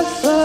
suffer